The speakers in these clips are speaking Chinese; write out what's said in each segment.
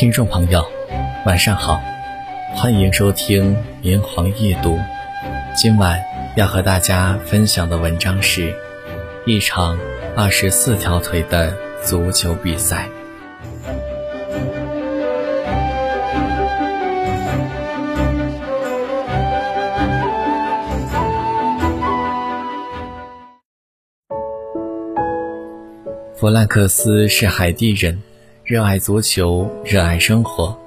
听众朋友，晚上好，欢迎收听《明黄夜读》。今晚要和大家分享的文章是一场二十四条腿的足球比赛。弗兰克斯是海地人。热爱足球，热爱生活，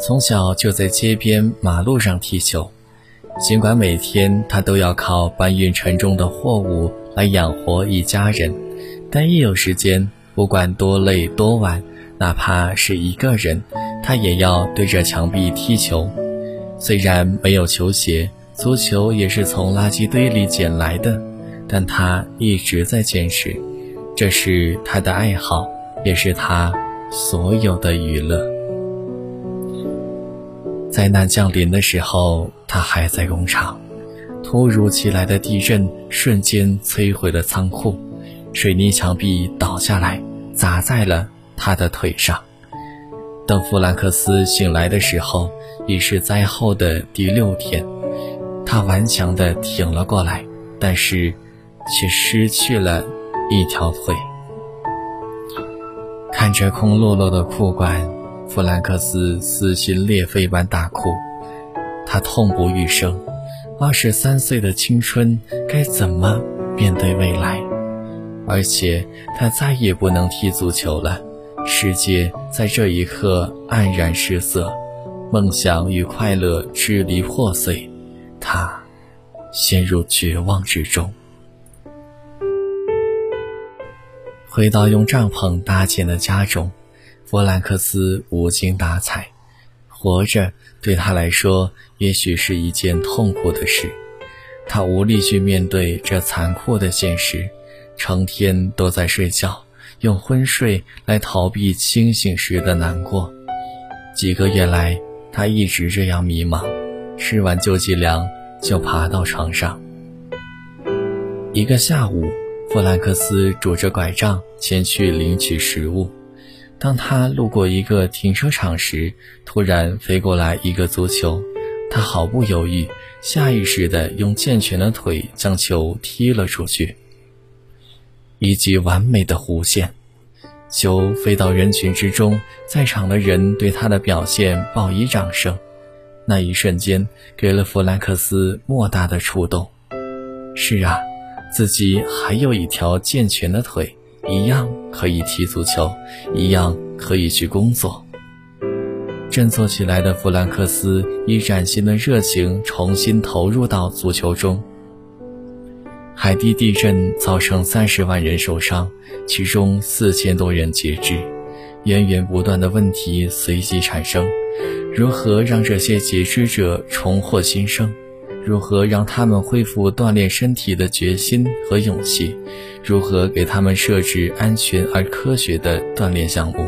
从小就在街边马路上踢球。尽管每天他都要靠搬运沉重的货物来养活一家人，但一有时间，不管多累多晚，哪怕是一个人，他也要对着墙壁踢球。虽然没有球鞋，足球也是从垃圾堆里捡来的，但他一直在坚持，这是他的爱好，也是他。所有的娱乐。灾难降临的时候，他还在工厂。突如其来的地震瞬间摧毁了仓库，水泥墙壁倒下来，砸在了他的腿上。等弗兰克斯醒来的时候，已是灾后的第六天。他顽强地挺了过来，但是却失去了一条腿。看着空落落的裤管，弗兰克斯撕心裂肺般大哭，他痛不欲生。二十三岁的青春该怎么面对未来？而且他再也不能踢足球了，世界在这一刻黯然失色，梦想与快乐支离破碎，他陷入绝望之中。回到用帐篷搭建的家中，弗兰克斯无精打采。活着对他来说，也许是一件痛苦的事。他无力去面对这残酷的现实，成天都在睡觉，用昏睡来逃避清醒时的难过。几个月来，他一直这样迷茫，吃完救济粮就爬到床上。一个下午。弗兰克斯拄着拐杖前去领取食物。当他路过一个停车场时，突然飞过来一个足球。他毫不犹豫，下意识地用健全的腿将球踢了出去。一记完美的弧线，球飞到人群之中，在场的人对他的表现报以掌声。那一瞬间，给了弗兰克斯莫大的触动。是啊。自己还有一条健全的腿，一样可以踢足球，一样可以去工作。振作起来的弗兰克斯以崭新的热情重新投入到足球中。海地地震造成三十万人受伤，其中四千多人截肢，源源不断的问题随即产生：如何让这些截肢者重获新生？如何让他们恢复锻炼身体的决心和勇气？如何给他们设置安全而科学的锻炼项目？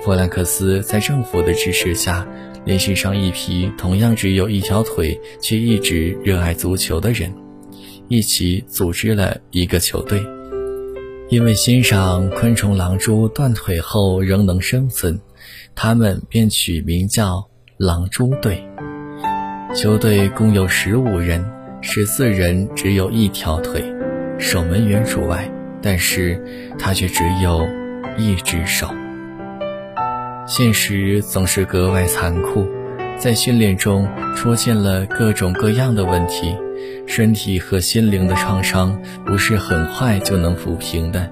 弗兰克斯在政府的支持下，联系上一批同样只有一条腿却一直热爱足球的人，一起组织了一个球队。因为欣赏昆虫狼蛛断腿后仍能生存，他们便取名叫“狼蛛队”。球队共有十五人，十四人只有一条腿，守门员除外。但是他却只有一只手。现实总是格外残酷，在训练中出现了各种各样的问题，身体和心灵的创伤不是很快就能抚平的。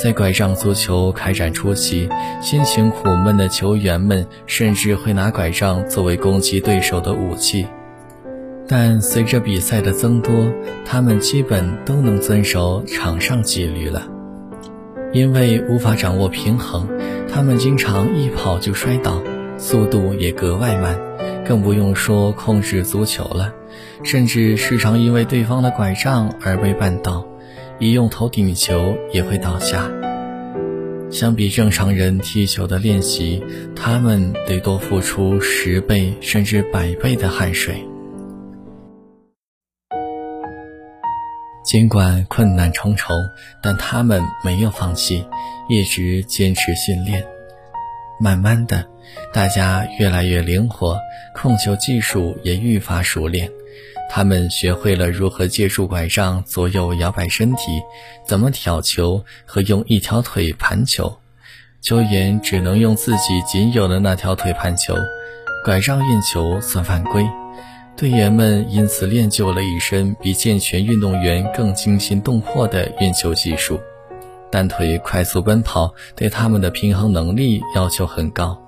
在拐杖足球开展初期，心情苦闷的球员们甚至会拿拐杖作为攻击对手的武器。但随着比赛的增多，他们基本都能遵守场上纪律了。因为无法掌握平衡，他们经常一跑就摔倒，速度也格外慢，更不用说控制足球了，甚至时常因为对方的拐杖而被绊倒。一用头顶球也会倒下。相比正常人踢球的练习，他们得多付出十倍甚至百倍的汗水。尽管困难重重，但他们没有放弃，一直坚持训练。慢慢的，大家越来越灵活，控球技术也愈发熟练。他们学会了如何借助拐杖左右摇摆身体，怎么挑球和用一条腿盘球。球员只能用自己仅有的那条腿盘球，拐杖运球算犯规。队员们因此练就了一身比健全运动员更惊心动魄的运球技术。单腿快速奔跑对他们的平衡能力要求很高。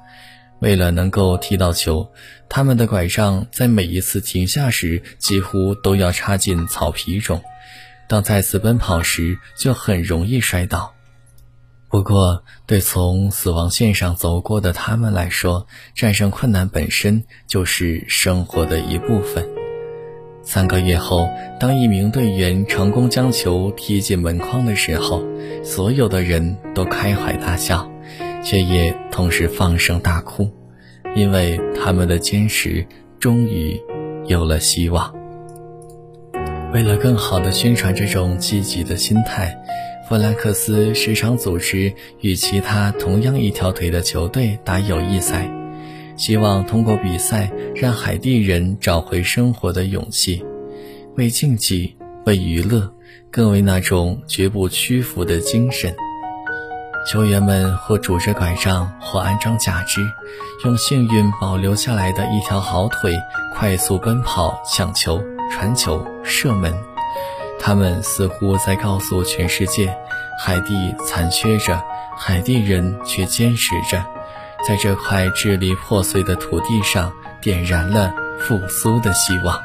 为了能够踢到球，他们的拐杖在每一次停下时几乎都要插进草皮中。当再次奔跑时，就很容易摔倒。不过，对从死亡线上走过的他们来说，战胜困难本身就是生活的一部分。三个月后，当一名队员成功将球踢进门框的时候，所有的人都开怀大笑。却也同时放声大哭，因为他们的坚持终于有了希望。为了更好地宣传这种积极的心态，弗兰克斯时常组织与其他同样一条腿的球队打友谊赛，希望通过比赛让海地人找回生活的勇气，为竞技、为娱乐，更为那种绝不屈服的精神。球员们或拄着拐杖，或安装假肢，用幸运保留下来的一条好腿快速奔跑、抢球、传球、射门。他们似乎在告诉全世界：海地残缺着，海地人却坚持着，在这块支离破碎的土地上点燃了复苏的希望。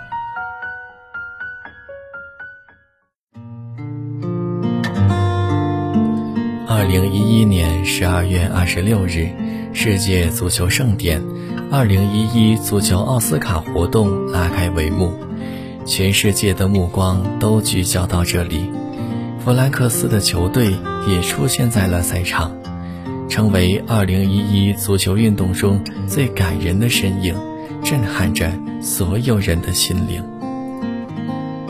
二零一一年十二月二十六日，世界足球盛典——二零一一足球奥斯卡活动拉开帷幕，全世界的目光都聚焦到这里。弗兰克斯的球队也出现在了赛场，成为二零一一足球运动中最感人的身影，震撼着所有人的心灵。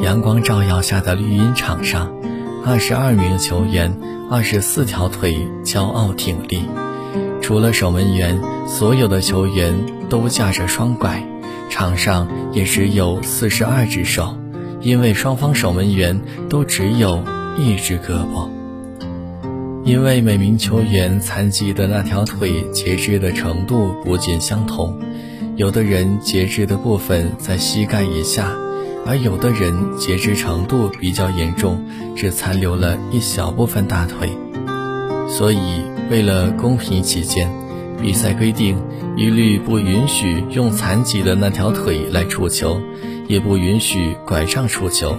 阳光照耀下的绿茵场上，二十二名球员。二十四条腿骄傲挺立，除了守门员，所有的球员都架着双拐，场上也只有四十二只手，因为双方守门员都只有一只胳膊。因为每名球员残疾的那条腿截肢的程度不尽相同，有的人截肢的部分在膝盖以下。而有的人截肢程度比较严重，只残留了一小部分大腿。所以，为了公平起见，比赛规定一律不允许用残疾的那条腿来触球，也不允许拐杖触球。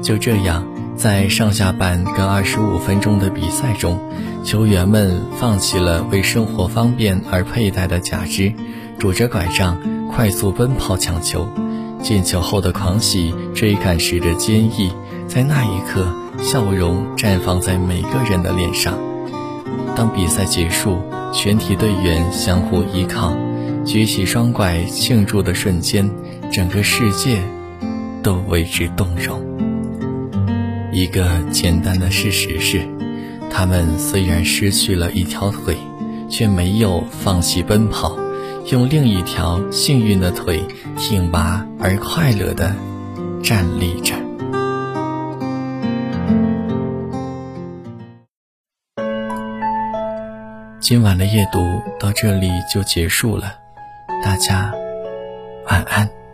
就这样，在上下半各二十五分钟的比赛中，球员们放弃了为生活方便而佩戴的假肢，拄着拐杖快速奔跑抢球。进球后的狂喜，追赶时的坚毅，在那一刻，笑容绽放在每个人的脸上。当比赛结束，全体队员相互依靠，举起双拐庆祝的瞬间，整个世界都为之动容。一个简单的事实是，他们虽然失去了一条腿，却没有放弃奔跑。用另一条幸运的腿，挺拔而快乐地站立着。今晚的夜读到这里就结束了，大家晚安。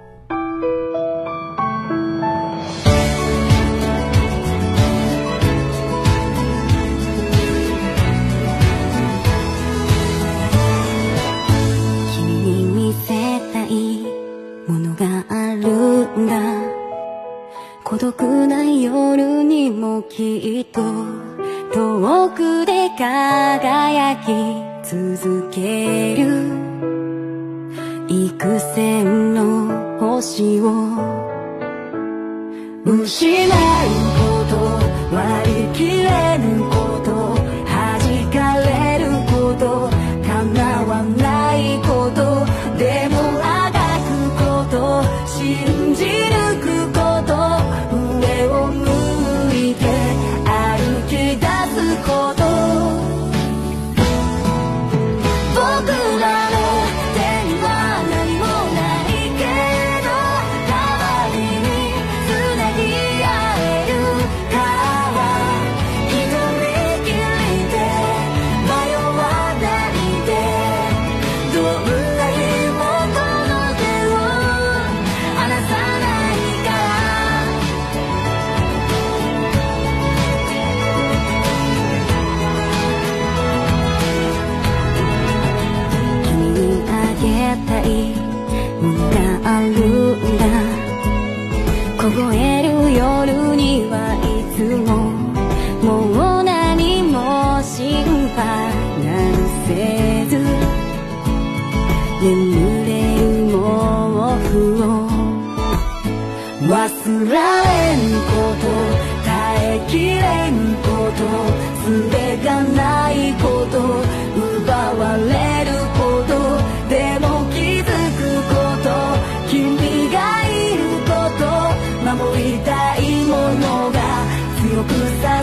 遠くで輝き続ける。幾千の星を失うこと割り切れぬこと。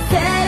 때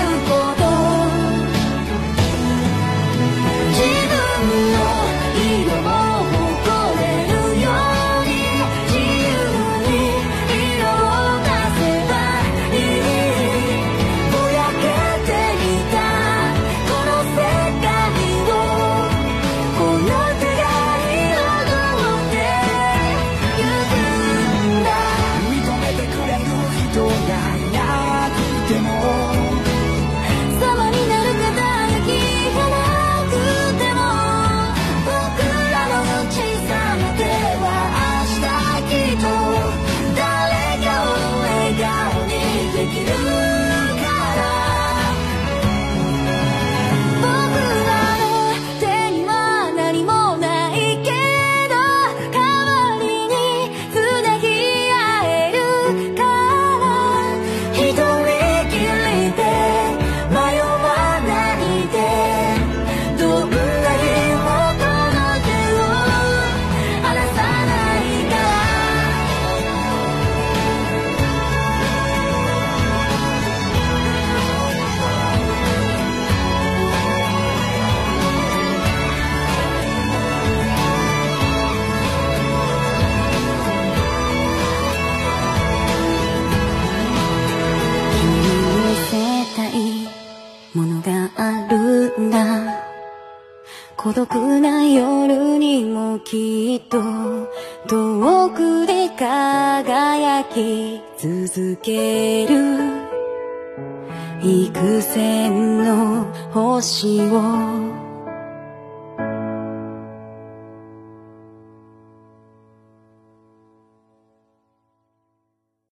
るんだ。孤独な夜にもきっと遠くで輝き続ける。幾千の星を